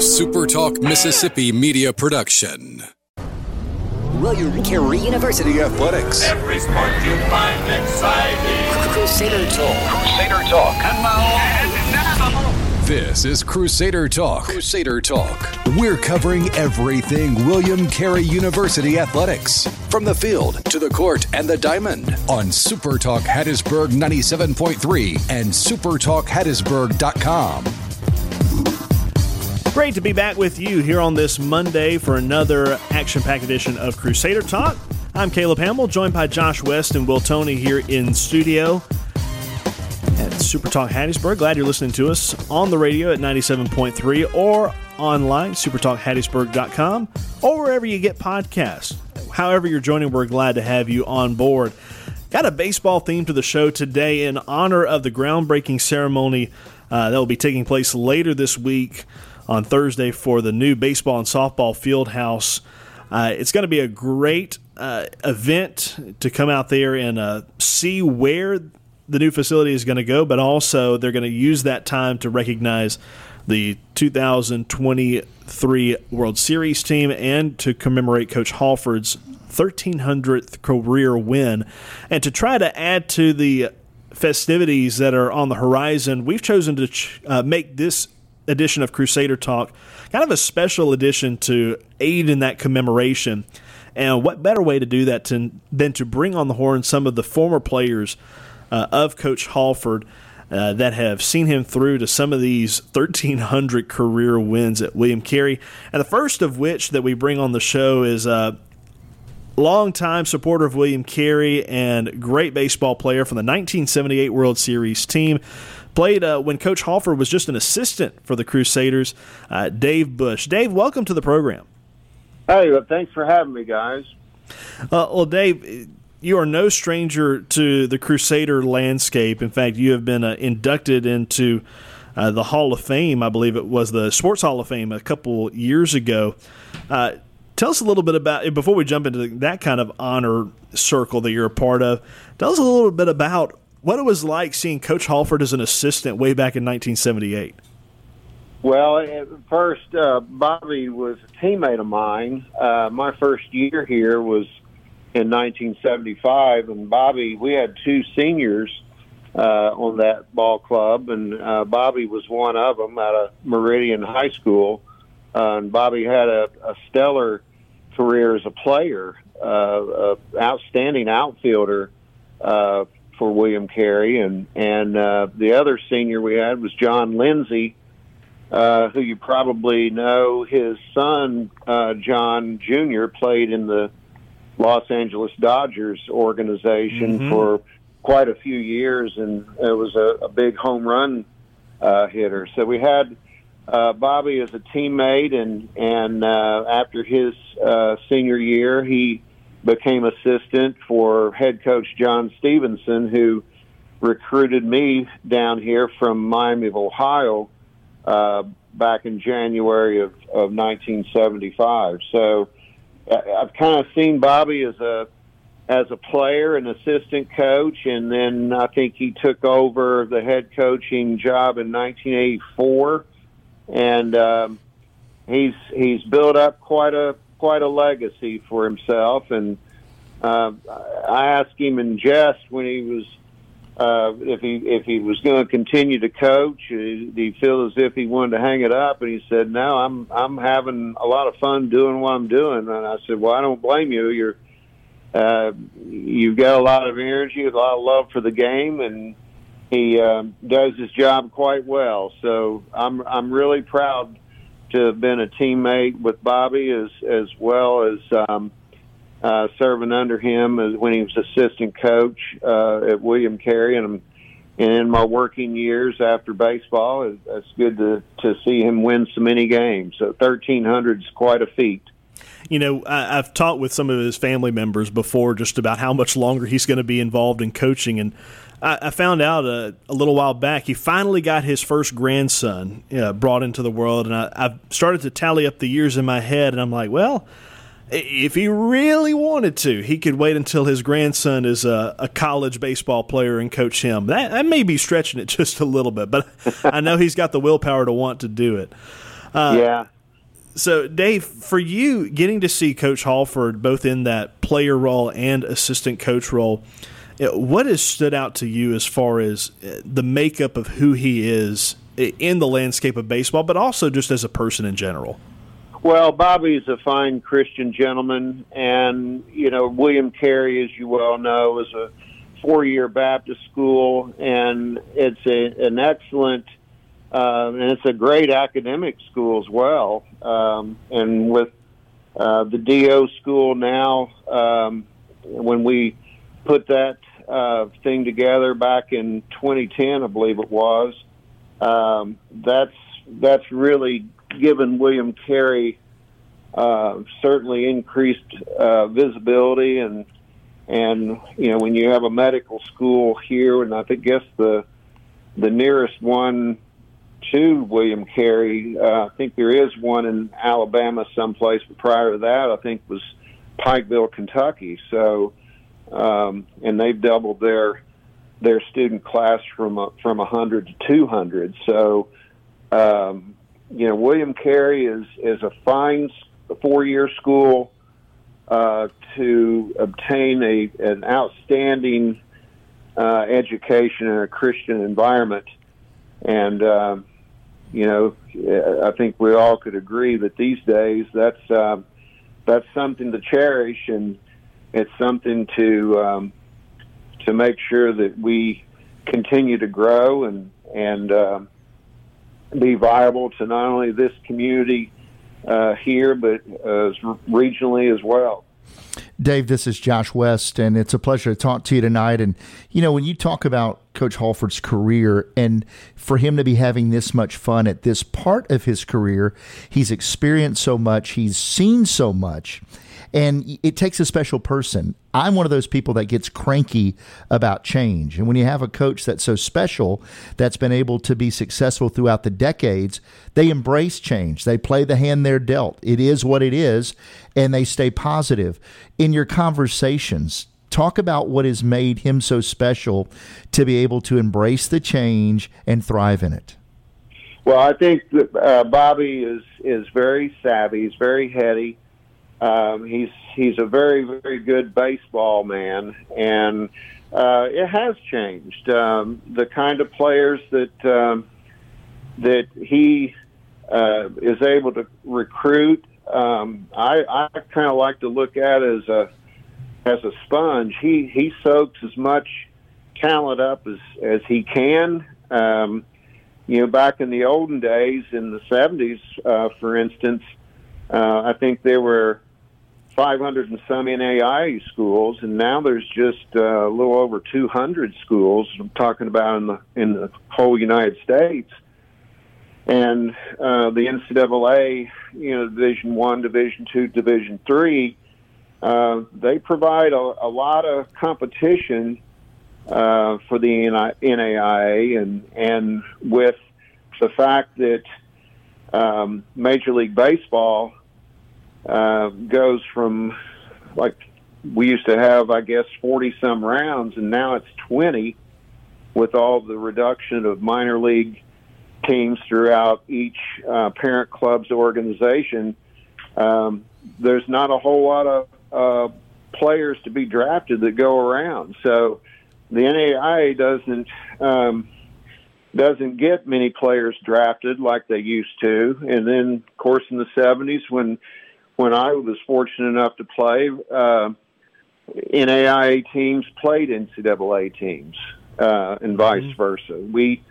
SuperTalk Mississippi media production. William Carey University Athletics. Every sport you find exciting. Crusader Talk. Crusader Talk. And now, This is Crusader Talk. Crusader Talk. We're covering everything William Carey University Athletics. From the field to the court and the diamond on SuperTalk Hattiesburg 97.3 and SuperTalkHattiesburg.com. Great to be back with you here on this Monday for another action packed edition of Crusader Talk. I'm Caleb Hamill, joined by Josh West and Will Tony here in studio at Super Talk Hattiesburg. Glad you're listening to us on the radio at 97.3 or online, supertalkhattiesburg.com, or wherever you get podcasts. However, you're joining, we're glad to have you on board. Got a baseball theme to the show today in honor of the groundbreaking ceremony uh, that will be taking place later this week on Thursday for the new baseball and softball field house. Uh, it's going to be a great uh, event to come out there and uh, see where the new facility is going to go, but also they're going to use that time to recognize the 2023 World Series team and to commemorate Coach Halford's 1300th career win. And to try to add to the festivities that are on the horizon, we've chosen to ch- uh, make this edition of Crusader Talk kind of a special edition to aid in that commemoration. And what better way to do that to, than to bring on the horn some of the former players uh, of Coach Halford uh, that have seen him through to some of these 1,300 career wins at William Carey. And the first of which that we bring on the show is a longtime supporter of William Carey and great baseball player from the 1978 World Series team. Played uh, when Coach Halford was just an assistant for the Crusaders, uh, Dave Bush. Dave, welcome to the program. Hey, well, thanks for having me, guys. Uh, well, Dave, you are no stranger to the Crusader landscape. In fact, you have been uh, inducted into uh, the Hall of Fame. I believe it was the Sports Hall of Fame a couple years ago. Uh, tell us a little bit about before we jump into that kind of honor circle that you're a part of. Tell us a little bit about what it was like seeing Coach Halford as an assistant way back in 1978. Well, first, uh, Bobby was a teammate of mine. Uh, my first year here was in 1975, and Bobby, we had two seniors uh, on that ball club, and uh, Bobby was one of them out of Meridian High School. Uh, and Bobby had a, a stellar career as a player, uh, outstanding outfielder uh, for William Carey, and and uh, the other senior we had was John Lindsey, uh, who you probably know. His son uh, John Jr. played in the Los Angeles Dodgers organization Mhm. for quite a few years, and it was a, a big home run uh, hitter. So we had uh, Bobby as a teammate, and and uh, after his uh, senior year, he became assistant for head coach John Stevenson, who recruited me down here from Miami of Ohio uh, back in January of, of 1975. So I've kind of seen Bobby as a as a player and assistant coach, and then I think he took over the head coaching job in 1984, and um, he's he's built up quite a quite a legacy for himself. And uh, I asked him in jest when he was uh, if he if he was going to continue to coach, uh, did he feel as if he wanted to hang it up? And he said, "No, I'm I'm having a lot of fun doing what I'm doing." And I said, "Well, I don't blame you. You're uh, you've got a lot of energy, a lot of love for the game, and he um, does his job quite well. So I'm I'm really proud to have been a teammate with Bobby as as well as um, uh, serving under him as when he was assistant coach uh, at William Carey, and and in my working years after baseball, it- it's good to to see him win so many games. So 1300 is quite a feat. You know, I, I've talked with some of his family members before just about how much longer he's going to be involved in coaching. And I, I found out a, a little while back he finally got his first grandson uh, brought into the world. And I, I've started to tally up the years in my head, and I'm like, well, if he really wanted to, he could wait until his grandson is a, a college baseball player and coach him. That, that may be stretching it just a little bit, but I know he's got the willpower to want to do it. Uh, yeah. So, Dave, for you, getting to see Coach Halford both in that player role and assistant coach role, what has stood out to you as far as uh, the makeup of who he is in the landscape of baseball, but also just as a person in general? Well, Bobby's a fine Christian gentleman, and you know William Carey, as you well know, is a four-year Baptist school, and it's a, an excellent uh, and it's a great academic school as well. Um, and with uh, the DO school now, um, when we put that uh, thing together back in 2010, I believe it was, um, that's that's really given William Carey uh, certainly increased uh, visibility and and you know when you have a medical school here, and I think guess the the nearest one to William Carey, uh, I think there is one in Alabama someplace, but prior to that, I think was Pikeville, Kentucky. So, um, and they've doubled their their student class from a, from 100 to 200. So, um, you know, William Carey is is a fine four year school uh, to obtain a an outstanding uh, education in a Christian environment, and um, you know, I think we all could agree that these days that's um, that's something to cherish, and it's something to um, to make sure that we continue to grow and and uh, be viable to not only this community uh, here, but uh, regionally as well. Dave, this is Josh West, and it's a pleasure to talk to you tonight. And, you know, when you talk about Coach Halford's career and for him to be having this much fun at this part of his career, he's experienced so much, he's seen so much and it takes a special person. I'm one of those people that gets cranky about change. And when you have a coach that's so special, that's been able to be successful throughout the decades, they embrace change. They play the hand they're dealt. It is what it is, and they stay positive. In your conversations, talk about what has made him so special to be able to embrace the change and thrive in it. Well, I think that uh, Bobby is is very savvy. He's very heady. Um, he's he's a very very good baseball man, and uh, it has changed. Um, the kind of players that um, that he uh, is able to recruit, um, I, I kind of like to look at as a as a sponge. He he soaks as much talent up as as he can. Um, you know, back in the olden days, in the '70s, uh, for instance, uh, I think there were 500 and some NAIA schools, and now there's just uh, a little over 200 schools. I'm talking about in the in the whole United States, and uh, the NCAA, you know, Division One, Division Two, Division Three, uh, they provide a, a lot of competition uh, for the NAIA, and and with the fact that um, Major League Baseball uh, goes from like we used to have, I guess, 40 some rounds, and now it's 20 with all the reduction of minor league teams throughout each uh, parent club's organization. Um, there's not a whole lot of uh, players to be drafted that go around. So the NAIA doesn't um, doesn't get many players drafted like they used to. And then, of course, in the 70s when when I was fortunate enough to play, uh, NAIA teams played NCAA teams, uh, and vice mm-hmm. versa. We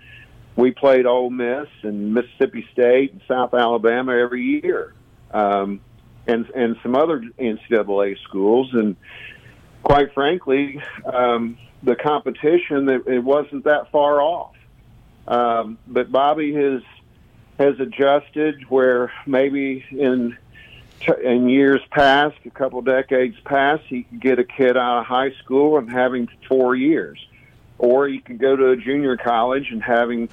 we played Ole Miss and Mississippi State and South Alabama every year, um, and and some other NCAA schools. And quite frankly, um, the competition it, it wasn't that far off. Um, but Bobby has has adjusted where maybe in in years past, a couple decades past, he could get a kid out of high school and having four years, or he could go to a junior college and having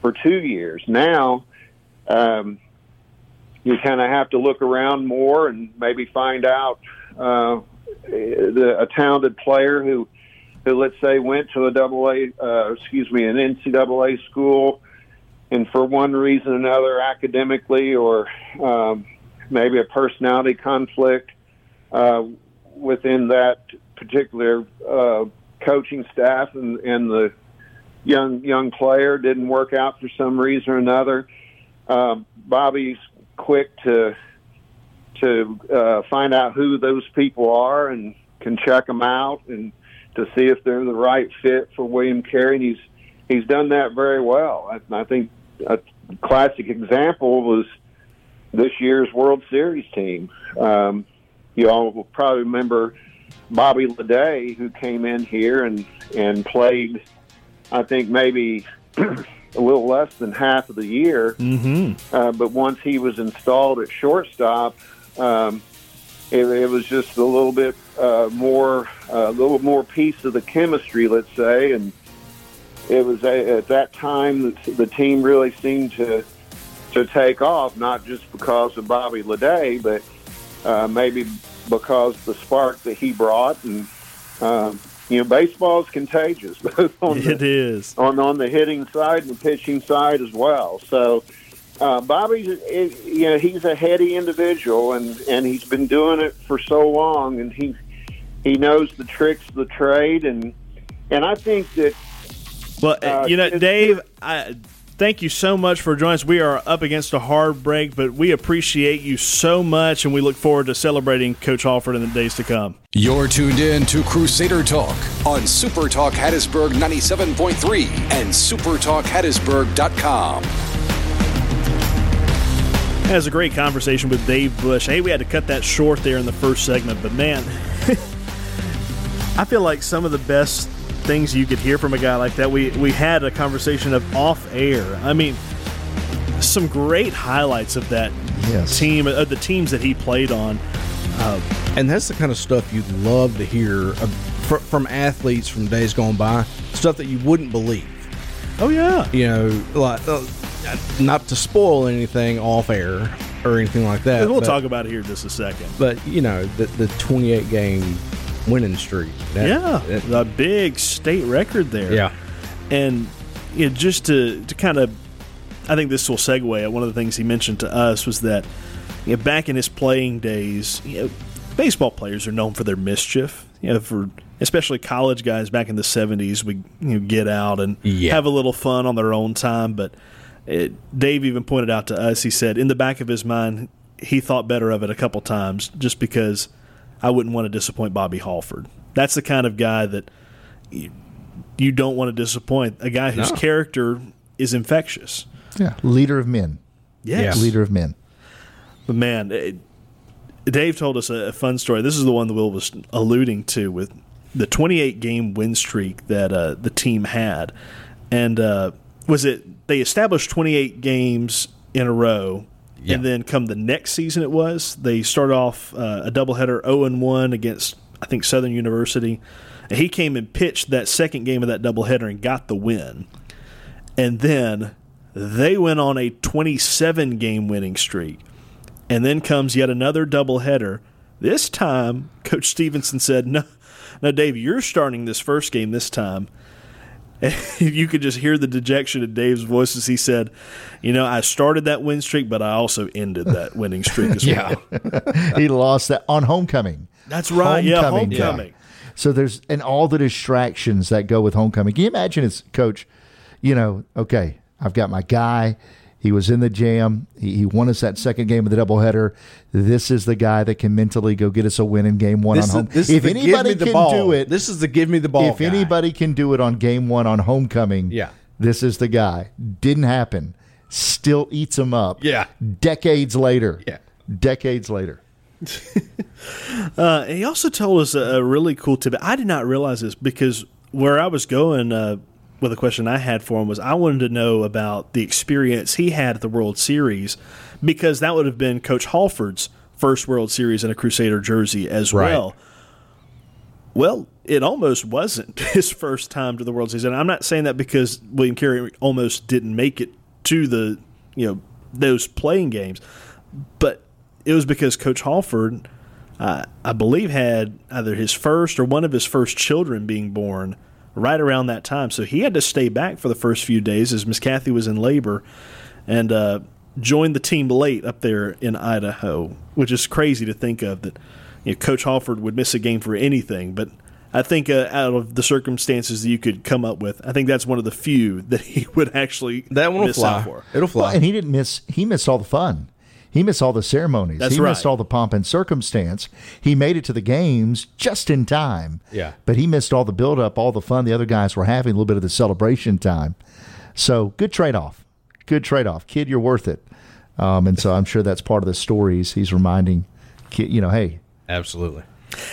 for two years. Now, um, you kind of have to look around more and maybe find out uh, the, a talented player who, who let's say went to a double A, uh, excuse me, an NCAA school and for one reason or another, academically or um, maybe a personality conflict uh, within that particular uh, coaching staff and, and the young young player didn't work out for some reason or another. Um, Bobby's quick to to uh, find out who those people are and can check them out and to see if they're the right fit for William Carey. And he's he's done that very well. I, I think a classic example was this year's World Series team. Um, you all will probably remember Bobby Leday, who came in here and and played. I think maybe a little less than half of the year. Mm-hmm. Uh, but once he was installed at shortstop, um, it, it was just a little bit uh, more, a little more piece of the chemistry, let's say, and it was a, at that time the team really seemed to to take off, not just because of Bobby Leday, but uh, maybe because the spark that he brought, and um, you know, baseball is contagious, both on It the, is. on on the hitting side and the pitching side as well. So. Uh, Bobby's, it, you know, he's a heady individual, and and he's been doing it for so long, and he he knows the tricks of the trade, and and I think that Well, Uh, you know, Dave, I thank you so much for joining us. We are up against a hard break, but we appreciate you so much, and we look forward to celebrating Coach Halford in the days to come. You're tuned in to Crusader Talk on Super Talk Hattiesburg 97.3 and supertalkhattiesburg.com. That was a great conversation with Dave Bush. Hey, we had to cut that short there in the first segment, but man, I feel like some of the best things you could hear from a guy like that. We we had a conversation of off air. I mean, some great highlights of that Yes. team of the teams that he played on. and that's the kind of stuff you'd love to hear uh, fr- from athletes from days gone by. Stuff that you wouldn't believe. Oh yeah, You know, like uh, not to spoil anything off air or anything like that. we'll but, talk about it here in just a second. But you know, the the 28 game winning streak. That- yeah, that- the big state record there. yeah. and you know, just to to kind of, I think this will segue. Uh, one of the things he mentioned to us was that you know, back in his playing days, you know, baseball players are known for their mischief. You know, for especially college guys back in the '70s, we you know, get out and Yeah. have a little fun on their own time. But it, Dave even pointed out to us. He said in the back of his mind, he thought better of it a couple times, just because I wouldn't want to disappoint Bobby Halford. That's the kind of guy that you don't want to disappoint a guy whose No. character is infectious. Yeah. Leader of men. Yes. Leader of men. But man, it, Dave told us a, a fun story. This is the one that Will was alluding to with the 28 game win streak that uh, the team had. And uh, was it they established 28 games in a row? Yeah. And then come the next season, it was they start off uh, a doubleheader 0 and 1 against I think Southern University. And he came and pitched that second game of that doubleheader and got the win. And then they went on a 27 game winning streak. And then comes yet another doubleheader. This time, Coach Stevenson said, "No, no, Dave, you're starting this first game this time." And you could just hear the dejection in Dave's voice as he said, "You know, I started that win streak, but I also ended that winning streak as well." he lost that on homecoming. That's right. Yeah, Homecoming. homecoming. So there's and all the distractions that go with homecoming. Can you imagine as coach, you know, okay, I've got my guy. He was in the jam. He, he won us that second game of the doubleheader. This is the guy that can mentally go get us a win in game one This on home. is, if anybody can ball. do it, This is the give me the ball. if guy. anybody can do it on game one on homecoming, Yeah. this is the guy. Didn't happen. Still eats him up. Yeah. Decades later. Yeah. Decades later. Uh, he also told us a, a really cool tip. I did not realize this because where I was going uh, with a question I had for him was I wanted to know about the experience he had at the World Series because that would have been Coach Halford's first World Series in a Crusader jersey as Right. well. Well, it almost wasn't his first time to the World Series, and I'm not saying that because William Carey almost didn't make it to the you know those playing games, but it was because Coach Halford, uh, I believe, had either his first or one of his first children being born right around that time. So he had to stay back for the first few days as Miss Kathy was in labor and uh, joined the team late up there in Idaho, which is crazy to think of that you know, Coach Halford would miss a game for anything. But I think uh, out of the circumstances that you could come up with, I think that's one of the few that he would actually That one will miss fly. out for. It'll fly. Well, and he didn't miss. He missed all the fun. He missed all the ceremonies. That's he missed all the pomp and circumstance. He made it to the games just in time. Yeah. But he missed all the build up, all the fun the other guys were having, a little bit of the celebration time. So good trade off. Good trade off. Kid, you're worth it. Um, and so I'm sure that's part of the stories he's reminding kid, you know, hey, Absolutely.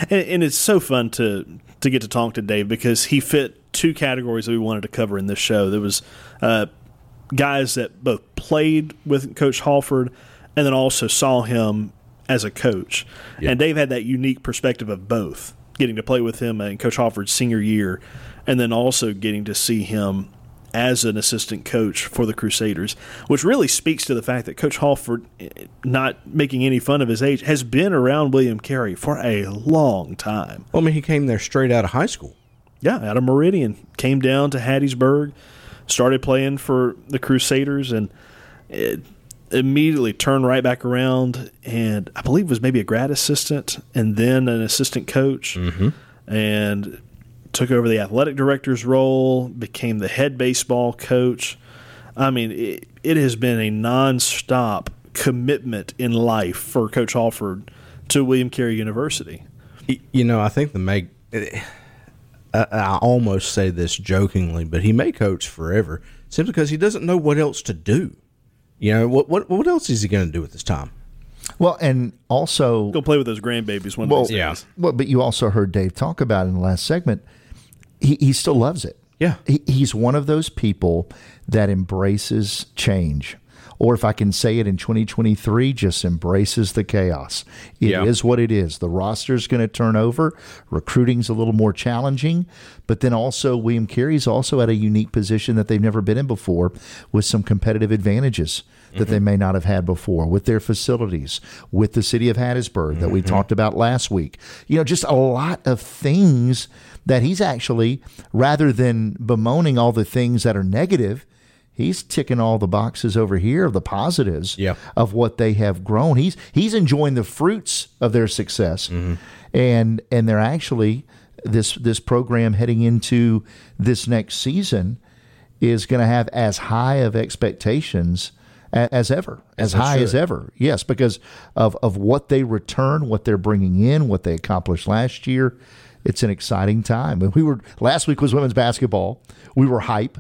And, and it's so fun to to get to talk to Dave because he fit two categories that we wanted to cover in this show. There was uh, guys that both played with Coach Halford and then also saw him as a coach. And Dave had that unique perspective of both, getting to play with him in Coach Halford's senior year, and then also getting to see him as an assistant coach for the Crusaders, which really speaks to the fact that Coach Halford, eh, not making any fun of his age, has been around William Carey for a long time. Well, I mean, he came there straight out of high school. Yeah, out of Meridian, came down to Hattiesburg, started playing for the Crusaders, and it immediately turned right back around. And I believe was maybe a grad assistant, and then an assistant coach, mm-hmm. and took over the athletic director's role, became the head baseball coach. I mean, it, it has been a nonstop commitment in life for Coach Halford to William Carey University. You know, I think the make. Eh, I, I almost say this jokingly, but he may coach forever simply because he doesn't know what else to do. You know, what what what else is he going to do with his time? well, and also Go play with those grandbabies one Well, of these yeah. days. Well, but you also heard Dave talk about in the last segment. He, he still loves it. Yeah. He, he's one of those people that embraces change. Or if I can say it in 2023, just embraces the chaos. It is Yeah. what it is. The roster is going to turn over. Recruiting's a little more challenging. But then also, William Carey's also at a unique position that they've never been in before with some competitive advantages that they mm-hmm. may not have had before with their facilities, with the city of Hattiesburg that we mm-hmm. talked about last week. You know, just a lot of things that he's actually, rather than bemoaning all the things that are negative, he's ticking all the boxes over here of the positives Yeah. of what they have grown. He's he's enjoying the fruits of their success, mm-hmm. and and they're actually this this program heading into this next season is going to have as high of expectations as ever, as it high as ever. Yes, because of of what they return, what they're bringing in, what they accomplished last year. It's an exciting time. And we were last week was women's basketball. We were hype.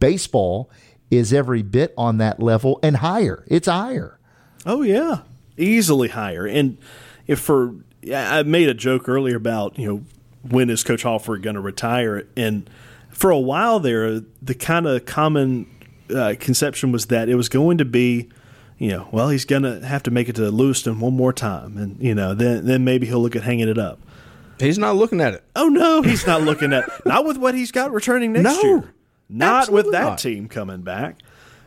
Baseball is every bit on that level and higher. It's higher. Oh yeah, easily higher. And if for I I made a joke earlier about you know when is Coach Halford going to retire, and for a while there, the kind of common uh, conception was that it was going to be. You know, well, he's gonna have to make it to Lewiston one more time, and you know, then then maybe he'll look at hanging it up. He's not looking at it. Oh no, he's not looking at not with what he's got returning next No, year. Not with that not. team coming back.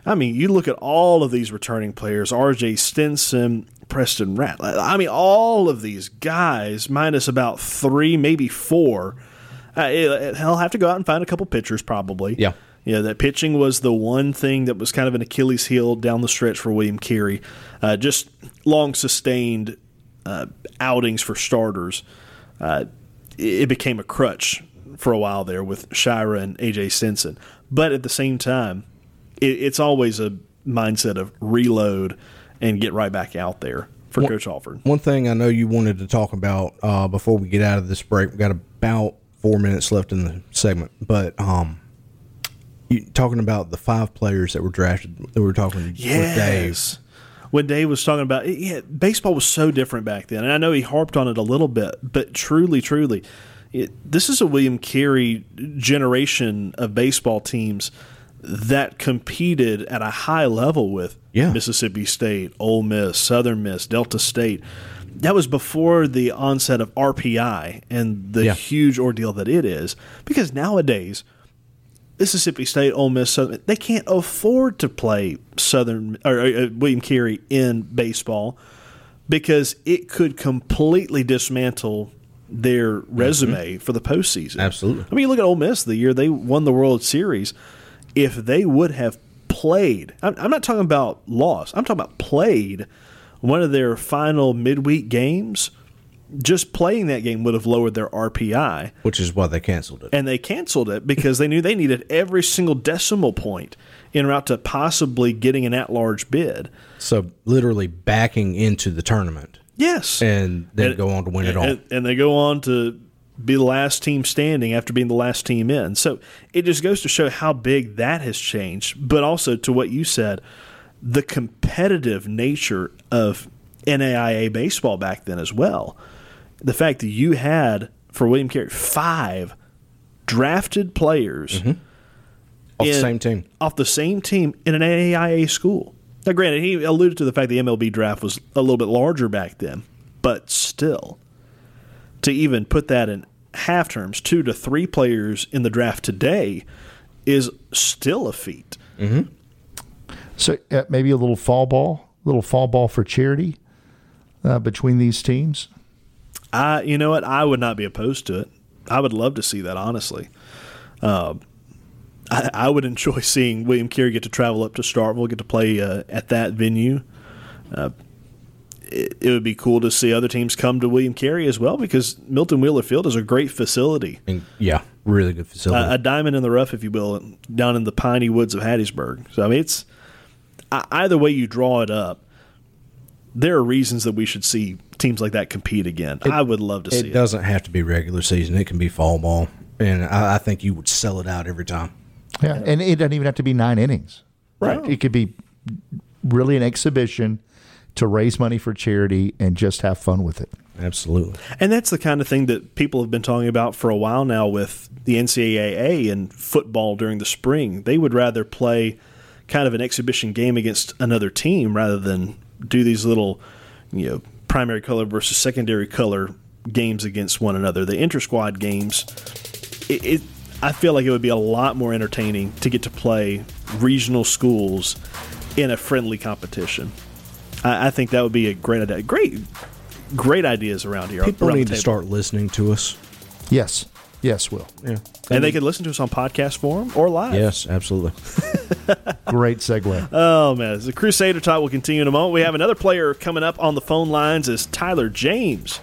I mean, you look at all of these returning players: R.J. Stinson, Preston Rattler. I mean, all of these guys, minus about three, maybe four. Uh, it- he'll have to go out and find a couple pitchers, probably. Yeah. You know, that pitching was the one thing that was kind of an Achilles heel down the stretch for William Carey. Uh, just long sustained uh, outings for starters. It became a crutch for a while there with Shira and AJ Stinson. But at the same time, it, it's always a mindset of reload and get right back out there for Coach Halford. One thing I know you wanted to talk about uh, before we get out of this break—we've got about four minutes left in the segment, but um, you talking about the five players that were drafted that we were talking with Dave. When Dave was talking about yeah, baseball was so different back then, and I know he harped on it a little bit, but truly, truly, it, this is a William Carey generation of baseball teams that competed at a high level with Yeah. Mississippi State, Ole Miss, Southern Miss, Delta State. That was before the onset of RPI and the Yeah. huge ordeal that it is. Because nowadays, Mississippi State, Ole Miss, Southern, they can't afford to play Southern or uh, William Carey in baseball because it could completely dismantle their resume for the postseason. Absolutely. I mean, you look at Ole Miss the year they won the World Series. If they would have played, I'm, I'm not talking about loss. I'm talking about played one of their final midweek games. Just playing that game would have lowered their RPI, which is why they canceled it. and they canceled it because they knew they needed every single decimal point in route to possibly getting an at-large bid. So literally backing into the tournament Yes, and then And- go on to win it all. and, and they go on to be the last team standing after being the last team in. So it just goes to show how big that has changed, but also to what you said, the competitive nature of NAIA baseball back then as well. The fact that you had for William Carey five drafted players Off the same team. off the same team in an NAIA school. Now, granted, he alluded to the fact the MLB draft was a little bit larger back then, but still, to even put that in half terms, two to three players in the draft today is still a feat. So uh, maybe a little fall ball, little fall ball for charity uh, between these teams. I, you know what? I would not be opposed to it. I would love to see that, honestly. Uh, I, I would enjoy seeing William Carey get to travel up to Starkville, get to play uh, at that venue. Uh, it, it would be cool to see other teams come to William Carey as well because Milton Wheeler Field is a great facility, And yeah, really good facility. a, a diamond in the rough, if you will, down in the piney woods of Hattiesburg. So I mean, it's I- either way you draw it up. There are reasons that we should see teams like that compete again. I would love to see it it. doesn't have to be regular season. It can be fall ball. And I, I think you would sell it out every time. Yeah, and it doesn't even have to be nine innings. Right. It could be really an exhibition to raise money for charity and just have fun with it. Absolutely. And that's the kind of thing that people have been talking about for a while now with the NCAA and football during the spring. They would rather play kind of an exhibition game against another team rather than do these little, you know, primary color versus secondary color games against one another. The inter squad games, it, it I feel like it would be a lot more entertaining to get to play regional schools in a friendly competition. I, I think that would be a great idea. Great, great ideas around here. People around need to start listening to us. Yes. Yes, Will. Yeah. and they can listen to us on podcast form or live. Yes, absolutely. Great segue. Oh man, the Crusader talk will continue in a moment. We have another player coming up on the phone lines is Tyler James,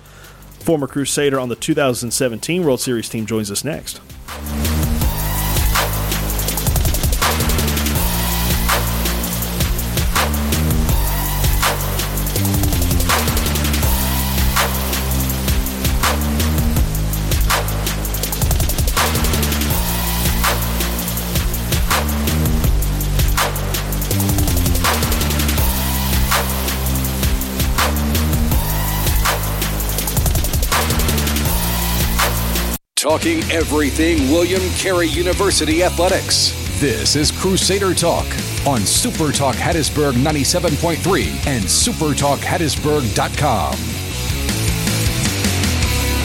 former Crusader on the 2017 World Series team, joins us next. Talking everything William Carey University athletics. This is Crusader Talk on Super Talk Hattiesburg 97.3 and supertalkhattiesburg.com.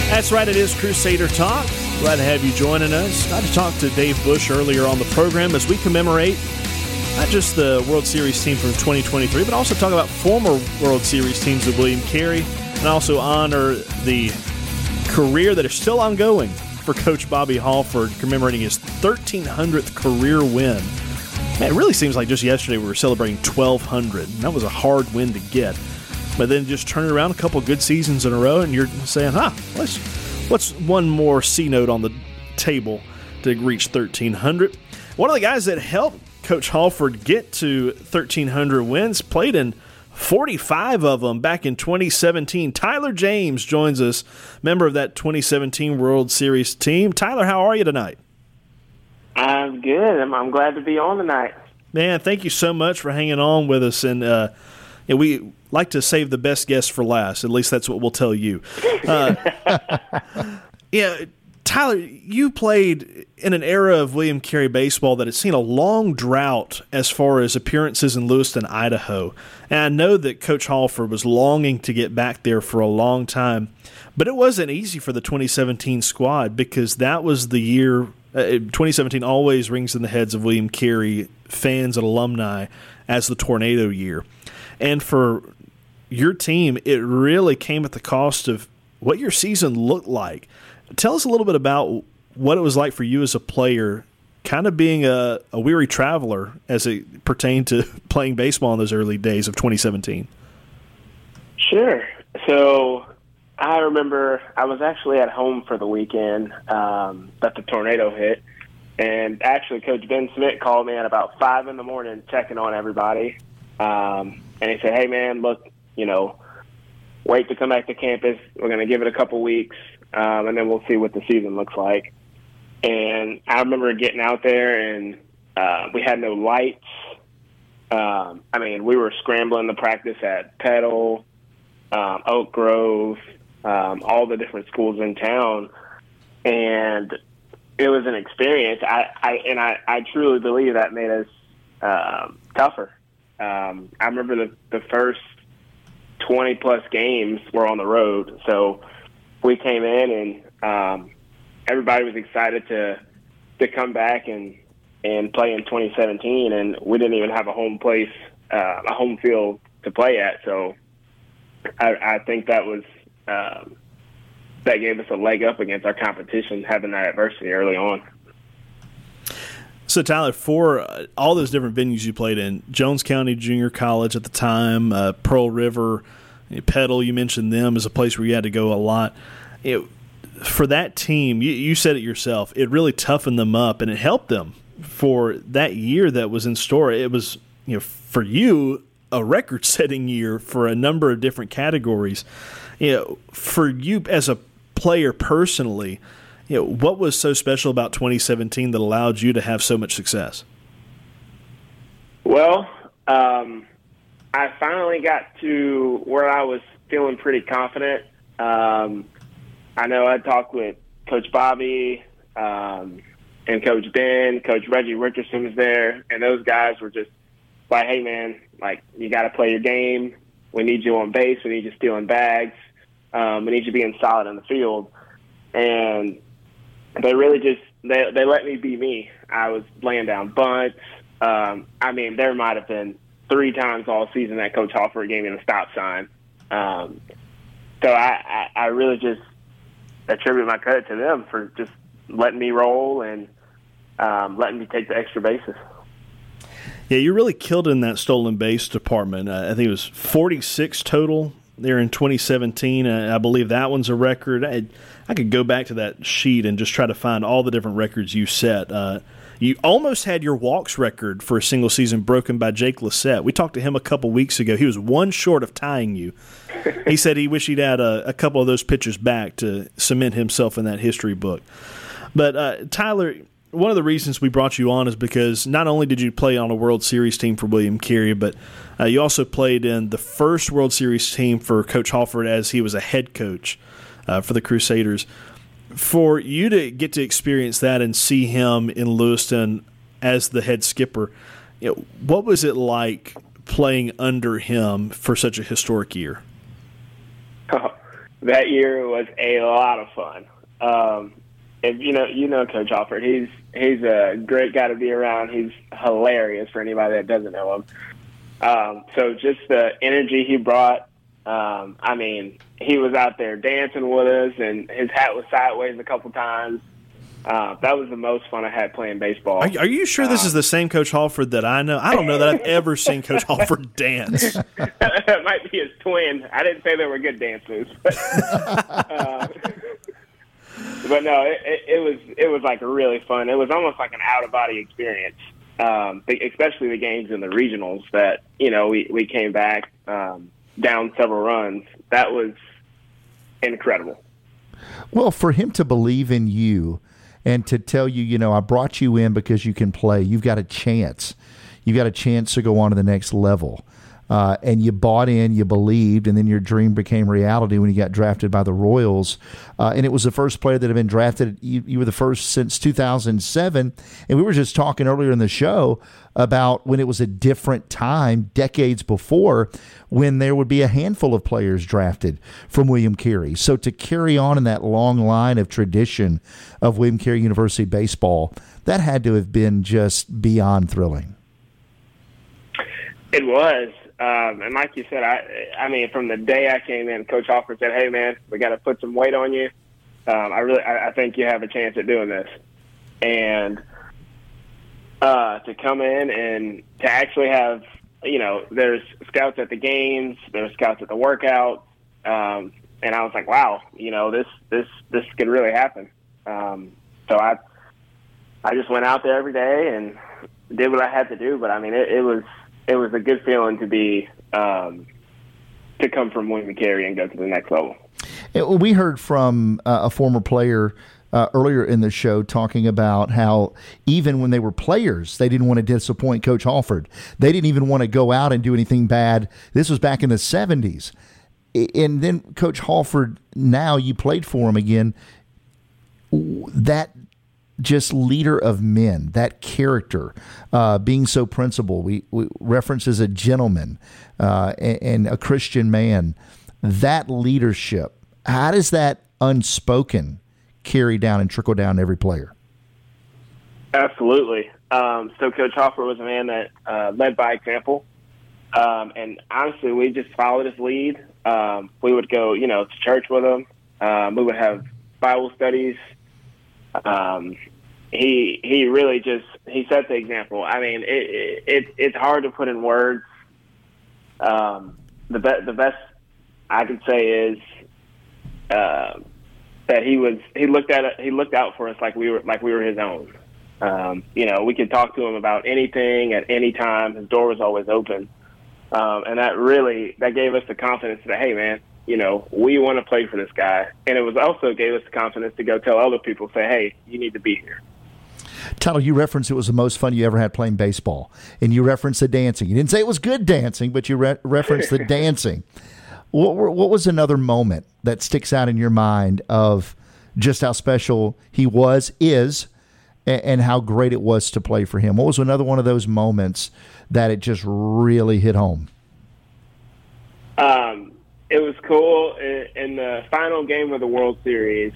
That's right, it is Crusader Talk. Glad to have you joining us. I talked to Dave Bush earlier on the program as we commemorate not just the World Series team from 2023, but also talk about former World Series teams of William Carey and also honor the career that is still ongoing for Coach Bobby Halford, commemorating his 1300th career win. Man, it really seems like just yesterday we were celebrating 1200. And that was a hard win to get. But then just turn it around a couple good seasons in a row, and you're saying, huh, what's, what's one more C note on the table to reach 1300? One of the guys that helped Coach Halford get to 1300 wins played in 45 of them back in 2017. Tyler James joins us, member of that 2017 World Series team. Tyler, how are you tonight? I'm good. I'm, I'm glad to be on tonight. Man, thank you so much for hanging on with us. And uh, yeah, we like to save the best guests for last. At least that's what we'll tell you. Uh, yeah, Tyler, you played in an era of William Carey baseball that had seen a long drought as far as appearances in Lewiston, Idaho. And I know that Coach Halford was longing to get back there for a long time, but it wasn't easy for the 2017 squad because that was the year. Uh, 2017 always rings in the heads of William Carey fans and alumni as the tornado year. And for your team, it really came at the cost of what your season looked like. Tell us a little bit about what it was like for you as a player, kind of being a, a weary traveler as it pertained to playing baseball in those early days of 2017. Sure. So I remember I was actually at home for the weekend um, that the tornado hit. And actually, Coach Ben Smith called me at about five in the morning, checking on everybody. Um, and he said, "Hey, man, look, you know, wait to come back to campus. We're going to give it a couple weeks, um, and then we'll see what the season looks like." And I remember getting out there, and uh, we had no lights. Um, I mean, we were scrambling to practice at Petal, um, Oak Grove, um, all the different schools in town, and it was an experience. I, I and I, I truly believe that made us um, tougher. Um, I remember the the first twenty plus games were on the road, so we came in and um, everybody was excited to to come back and and play in 2017, and we didn't even have a home place, uh, a home field to play at. So I, I think that was um, that gave us a leg up against our competition, having that adversity early on. So, Tyler, for uh, all those different venues you played in, Jones County Junior College at the time, uh, Pearl River, Petal, you mentioned them as a place where you had to go a lot. It, for that team, you, you said it yourself, it really toughened them up and it helped them for that year that was in store. It was, you know, for you, a record setting year for a number of different categories. You know, for you as a player personally, you know, what was so special about 2017 that allowed you to have so much success? Well, um, I finally got to where I was feeling pretty confident. Um, I know I talked with Coach Bobby um, and Coach Ben, Coach Reggie Richardson was there, and those guys were just like, "Hey, man, like you got to play your game. We need you on base. We need you stealing bags. Um, we need you being solid in the field." And they really just they they let me be me. I was laying down bunts. Um, I mean, there might have been three times all season that Coach Halford gave me the stop sign. Um, so I, I, I really just attribute my credit to them for just letting me roll and um, letting me take the extra bases. Yeah, you really killed in that stolen base department. Uh, I think it was 46 total there in 2017. Uh, I believe that one's a record. I, I, could go back to that sheet and just try to find all the different records you set. Uh, you almost had your walks record for a single season broken by Jake Lissette. We talked to him a couple weeks ago. He was one short of tying you. he said he wished he'd had a, a, couple of those pitches back to cement himself in that history book. But uh, Tyler, one of the reasons we brought you on is because not only did you play on a World Series team for William Carey, but uh, you also played in the first World Series team for Coach Halford as he was a head coach uh, for the Crusaders for you to get to experience that and see him in Lewiston as the head skipper, you know, what was it like playing under him for such a historic year? Oh, that year was a lot of fun. Um, if you know, you know Coach Halford. He's he's a great guy to be around. He's hilarious for anybody that doesn't know him. Um, so just the energy he brought um, I mean, he was out there dancing with us, and his hat was sideways a couple times. Uh, that was the most fun I had playing baseball. Are, are you sure this is the same Coach Halford that I know? I don't know that I've ever seen Coach Halford dance. that might be his twin. I didn't say they were good dancers, but, uh, but no, it, it, it was it was like really fun. It was almost like an out of body experience, um, especially the games in the regionals. That you know we we came back. Um, down several runs. That was incredible. Well, for him to believe in you and to tell you, you know, I brought you in because you can play. You've got a chance. You've got a chance to go on to the next level uh, and you bought in, you believed, and then your dream became reality when you got drafted by the Royals. Uh, and it was the first player that had been drafted. You, you, were the first since 2007. And we were just talking earlier in the show about when it was a different time, decades before, when there would be a handful of players drafted from William Carey. So to carry on in that long line of tradition of William Carey University baseball, that had to have been just beyond thrilling. It was Um, and like you said, I I mean, from the day I came in, Coach Halford said, "Hey, man, we got to put some weight on you. Um, I really, I, I think you have a chance at doing this." And uh, to come in and to actually have, you know, there's scouts at the games, there's scouts at the workout, um, and I was like, "Wow, you know, this this this could really happen." Um, so I I just went out there every day and did what I had to do. But I mean, it, it was it was a good feeling to be um, to come from William Carey and go to the next level. We heard from uh, a former player. Uh, earlier in the show, talking about how even when they were players, they didn't want to disappoint Coach Halford. They didn't even want to go out and do anything bad. This was back in the 70s. And then Coach Halford, now you played for him again. That just leader of men, that character, uh, being so principled. We, we reference as a gentleman uh, and, and, a Christian man. That leadership, how does that unspoken carry down and trickle down every player? Absolutely. Um, so Coach Halford was a man that uh, led by example. Um, and honestly, we just followed his lead. Um, we would go, you know, to church with him. Um, we would have Bible studies. He he really just he set the example. I mean, it, it it's hard to put in words. Um, the best the best I can say is uh, that he was he looked at he looked out for us like we were like we were his own. Um, you know, we could talk to him about anything at any time. His door was always open, um, and that really that gave us the confidence that hey, man, you know, we want to play for this guy, and it was also gave us the confidence to go tell other people, say, hey, you need to be here. Tyler, you referenced it was the most fun you ever had playing baseball, and you referenced the dancing. You didn't say it was good dancing, but you re- referenced the dancing. What, what was another moment that sticks out in your mind of just how special he was, is, and, and how great it was to play for him? What was another one of those moments that it just really hit home? Um, it was cool in, in the final game of the World Series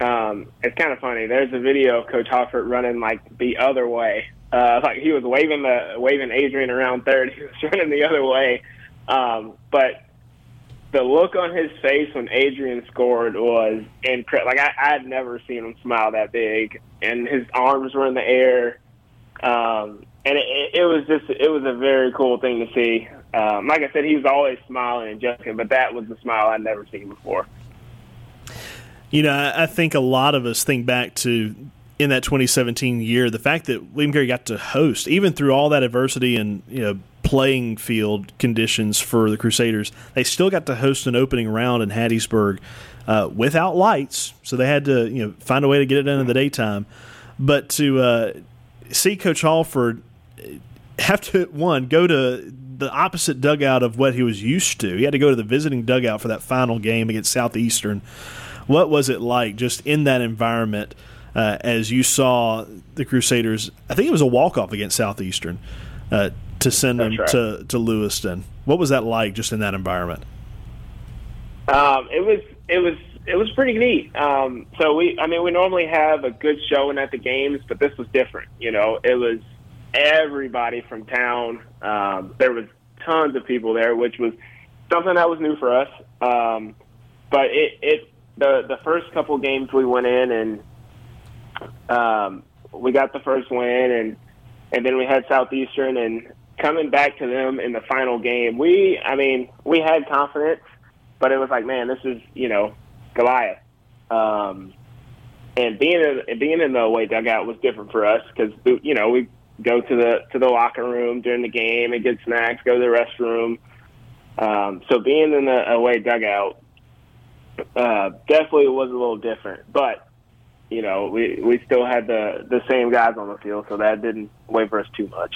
um, it's kind of funny. There's a video of Coach Halford running like the other way. Uh, like he was waving the waving Adrian around third. He was running the other way. Um, but the look on his face when Adrian scored was incredible. Like I, I had never seen him smile that big, and his arms were in the air. Um, and it, it was just it was a very cool thing to see. Um, like I said, he was always smiling and joking, but that was a smile I'd never seen before. You know, I, think a lot of us think back to in that 2017 year, the fact that William Carey got to host, even through all that adversity and you know playing field conditions for the Crusaders, they still got to host an opening round in Hattiesburg uh, without lights, so they had to you know find a way to get it done in the daytime. But to uh, see Coach Halford have to one go to the opposite dugout of what he was used to. He had to go to the visiting dugout for that final game against Southeastern. What was it like just in that environment uh, as you saw the Crusaders? I think it was a walk off against Southeastern uh, to send That's them right. to to Lewiston. What was that like just in that environment? Um, it was it was it was pretty neat. Um, so we, I mean, we normally have a good showing at the games, but this was different. You know, it was everybody from town. Um, there was tons of people there, which was something that was new for us. Um, but it, it the the first couple games we went in and um, we got the first win and and then we had Southeastern and coming back to them in the final game. We I mean we had confidence, but it was like man, this is you know Goliath. Um, and being in, being in the away dugout was different for us because you know we go to the to the locker room during the game and get snacks, go to the restroom. Um, so being in the away dugout uh, definitely was a little different, but you know, we we still had the the same guys on the field, so that didn't waver us too much.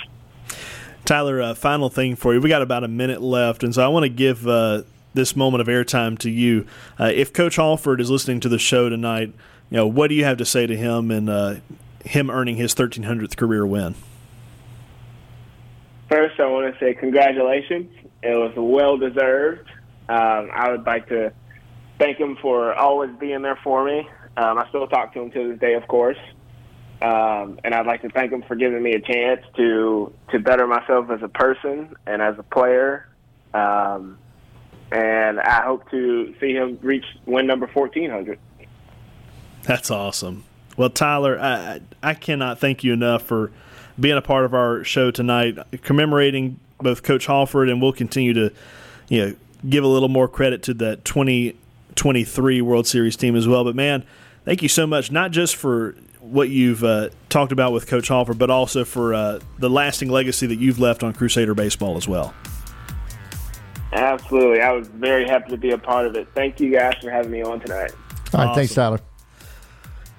Tyler, uh, final thing for you. We got about a minute left, and so I want to give uh, this moment of airtime to you. Uh, if Coach Halford is listening to the show tonight, you know, what do you have to say to him and uh, him earning his 1300th career win? First, I want to say congratulations. It was well deserved. Um, I would like to thank him for always being there for me. Um, I still talk to him to this day, of course. Um, and I'd like to thank him for giving me a chance to to better myself as a person and as a player. Um, and I hope to see him reach win number 1400. That's awesome. Well, Tyler, I, I cannot thank you enough for being a part of our show tonight, commemorating both Coach Halford, and we'll continue to, you know, give a little more credit to that 2023 World Series team as well. But man, thank you so much, not just for what you've uh, talked about with Coach Halford, but also for uh, the lasting legacy that you've left on Crusader baseball as well. Absolutely. I was very happy to be a part of it. Thank you guys for having me on tonight. All right, Awesome. thanks, Tyler.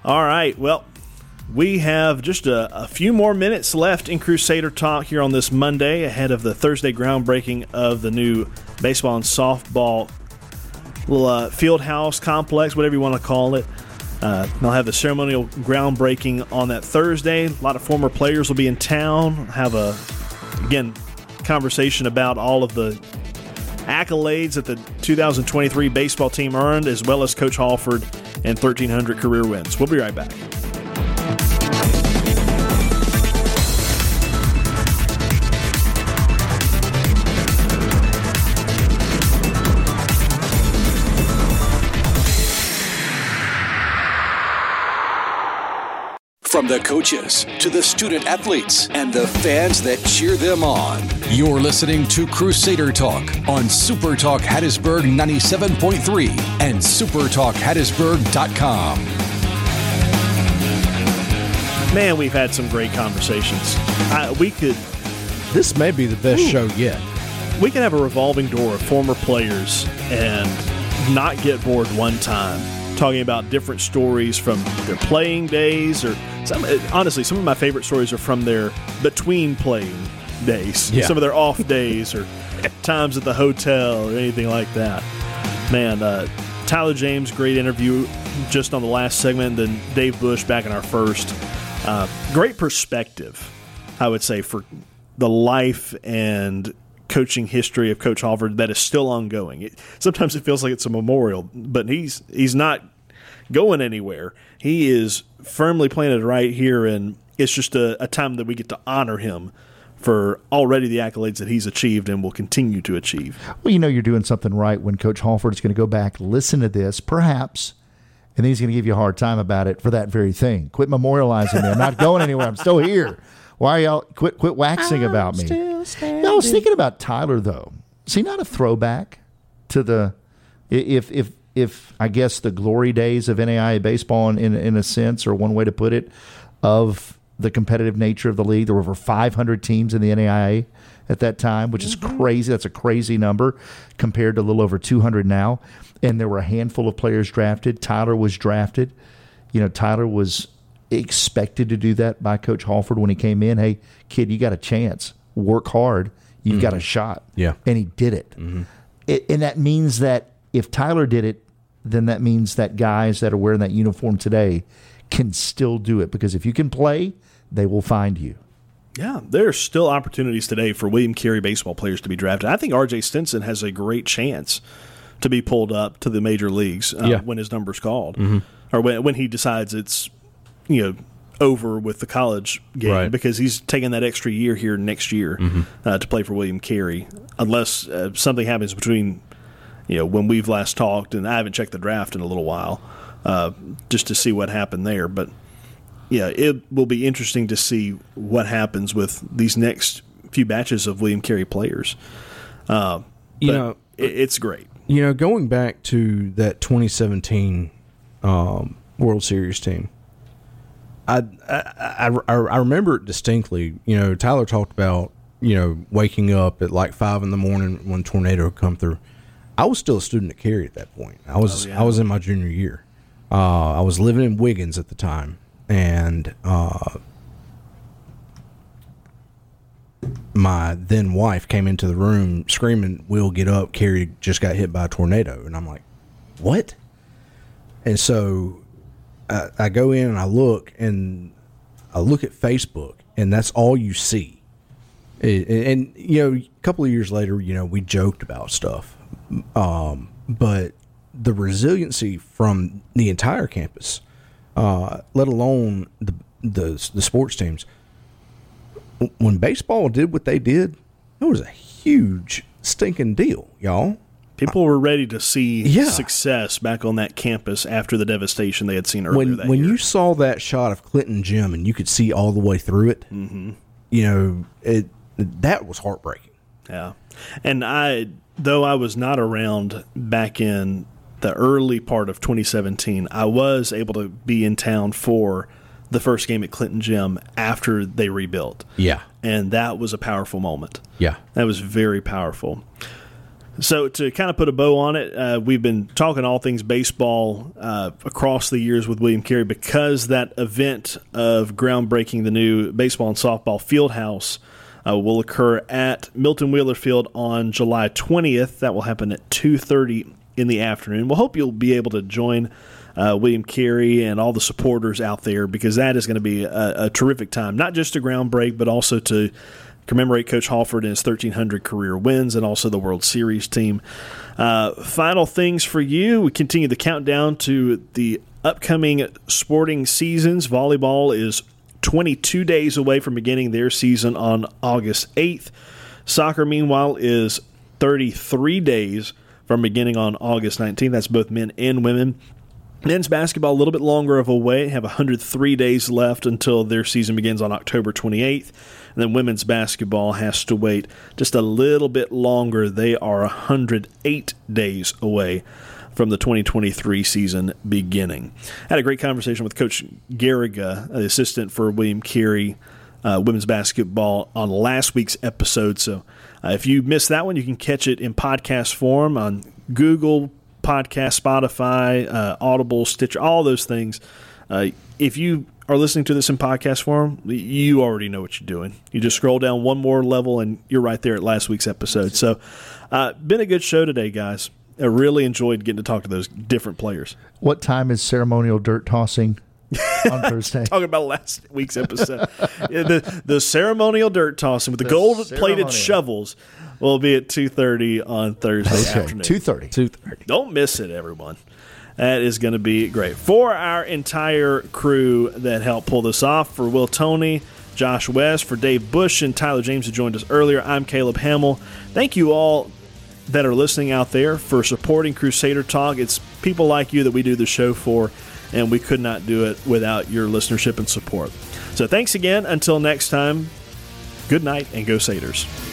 All right. Well, we have just a, a, few more minutes left in Crusader Talk here on this Monday ahead of the Thursday groundbreaking of the new baseball and softball little uh, field house complex, whatever you want to call it. Uh, they'll have the ceremonial groundbreaking on that Thursday. A lot of former players will be in town. Have a again conversation about all of the accolades that the 2023 baseball team earned, as well as Coach Halford and 1,300 career wins. We'll be right back. From the coaches to the student athletes and the fans that cheer them on. You're listening to Crusader Talk on Super Talk Hattiesburg 97.3 and supertalkhattiesburg.com. Man, we've had some great conversations. I, we could This may be the best show yet. we could have a revolving door of former players and not get bored one time talking about different stories from their playing days or some honestly some of my favorite stories are from their between playing days Yeah. some of their off days or times at the hotel or anything like that man uh, tyler james great interview just on the last segment then dave bush back in our first uh, great perspective i would say for the life and coaching history of Coach Halford that is still ongoing. It, sometimes it feels like it's a memorial, but he's he's not going anywhere. He is firmly planted right here, and it's just a, a time that we get to honor him for already the accolades that he's achieved and will continue to achieve. Well, you know you're doing something right when Coach Halford is going to go back, listen to this, perhaps, and then he's going to give you a hard time about it for that very thing. Quit memorializing me. I'm not going anywhere. I'm still here. Why are y'all quit quit waxing about me? Yeah, I was thinking about Tyler though. Is he not a throwback to the if if if I guess the glory days of NAIA baseball in, in in a sense, or one way to put it, of the competitive nature of the league. There were over 500 teams in the NAIA at that time, which is mm-hmm. crazy. That's a crazy number compared to a little over 200 now. And there were a handful of players drafted. Tyler was drafted. You know, Tyler was expected to do that by Coach Halford when he came in. Hey, kid, you got a chance. Work hard. You've got a mm-hmm. shot. Yeah. And he did it. Mm-hmm. it. And that means that if Tyler did it, then that means that guys that are wearing that uniform today can still do it because if you can play, they will find you. Yeah, there are still opportunities today for William Carey baseball players to be drafted. I think R.J. Stinson has a great chance to be pulled up to the major leagues uh, Yeah. when his number's called, or when, when he decides it's you know over with the college game Right. because he's taking that extra year here next year uh, to play for William Carey, unless uh, something happens between you know when we've last talked, and I haven't checked the draft in a little while, uh, just to see what happened there, but yeah, it will be interesting to see what happens with these next few batches of William Carey players. Uh, You know- it, it's great. You know, going back to that 2017 um, World Series team, I, I, I, I remember it distinctly. You know, Tyler talked about, you know, waking up at like five in the morning when tornado come through. I was still a student at Carey at that point. I was I was in my junior year. Uh, I was living in Wiggins at the time, and uh, my then wife came into the room screaming, "Will get up! Carey just got hit by a tornado!" And I'm like, "What?" And so I, I go in and I look and I look at Facebook, and that's all you see. And, and you know, a couple of years later, you know, we joked about stuff, um, but the resiliency from the entire campus, uh, let alone the the the sports teams when baseball did what they did, it was a huge stinking deal, y'all. People were ready to see Yeah. success back on that campus after the devastation they had seen earlier When when year. you saw that shot of Clinton Gym and you could see all the way through it, Mm-hmm. you know it that was heartbreaking. Yeah. And I, though I was not around back in the early part of 2017, I was able to be in town for the first game at Clinton Gym after they rebuilt. Yeah, And that was a powerful moment. yeah. That was very powerful. So to kind of put a bow on it, uh, we've been talking all things baseball uh, across the years with William Carey because that event of groundbreaking the new baseball and softball field house uh, will occur at Milton Wheeler Field on July 20th. That will happen at 2:30 in the afternoon. We'll hope you'll be able to join uh, William Carey and all the supporters out there because that is going to be a, a terrific time, not just to groundbreak, but also to commemorate Coach Halford and his 1,300 career wins and also the World Series team. Uh, final things for you. We continue the countdown to the upcoming sporting seasons. Volleyball is 22 days away from beginning their season on August 8th. Soccer, meanwhile, is 33 days from beginning on August 19th. That's both men and women. Men's basketball a little bit longer of a wait, have 103 days left until their season begins on October 28th. And then women's basketball has to wait just a little bit longer. They are 108 days away from the 2023 season beginning. I had a great conversation with Coach Garriga, the assistant for William Carey uh, women's basketball, on last week's episode. So uh, if you missed that one, you can catch it in podcast form on Google Podcast, Spotify, uh, Audible, Stitcher, all those things. Uh, if you are listening to this in podcast form, you already know what you're doing. You just scroll down one more level and you're right there at last week's episode. So, uh, been a good show today, guys. I really enjoyed getting to talk to those different players. What time is ceremonial dirt tossing on Thursday? Talking about last week's episode, Yeah, the the ceremonial dirt tossing with the, gold plated shovels will be at two thirty on Thursday Okay, afternoon. two thirty. Two thirty. Don't miss it, everyone. That is going to be great. For our entire crew that helped pull this off, for Will Tony, Josh West, for Dave Bush, and Tyler James who joined us earlier, I'm Caleb Hamill. Thank you all that are listening out there for supporting Crusader Talk. It's people like you that we do the show for, and we could not do it without your listenership and support. So thanks again. Until next time, good night and go Saders.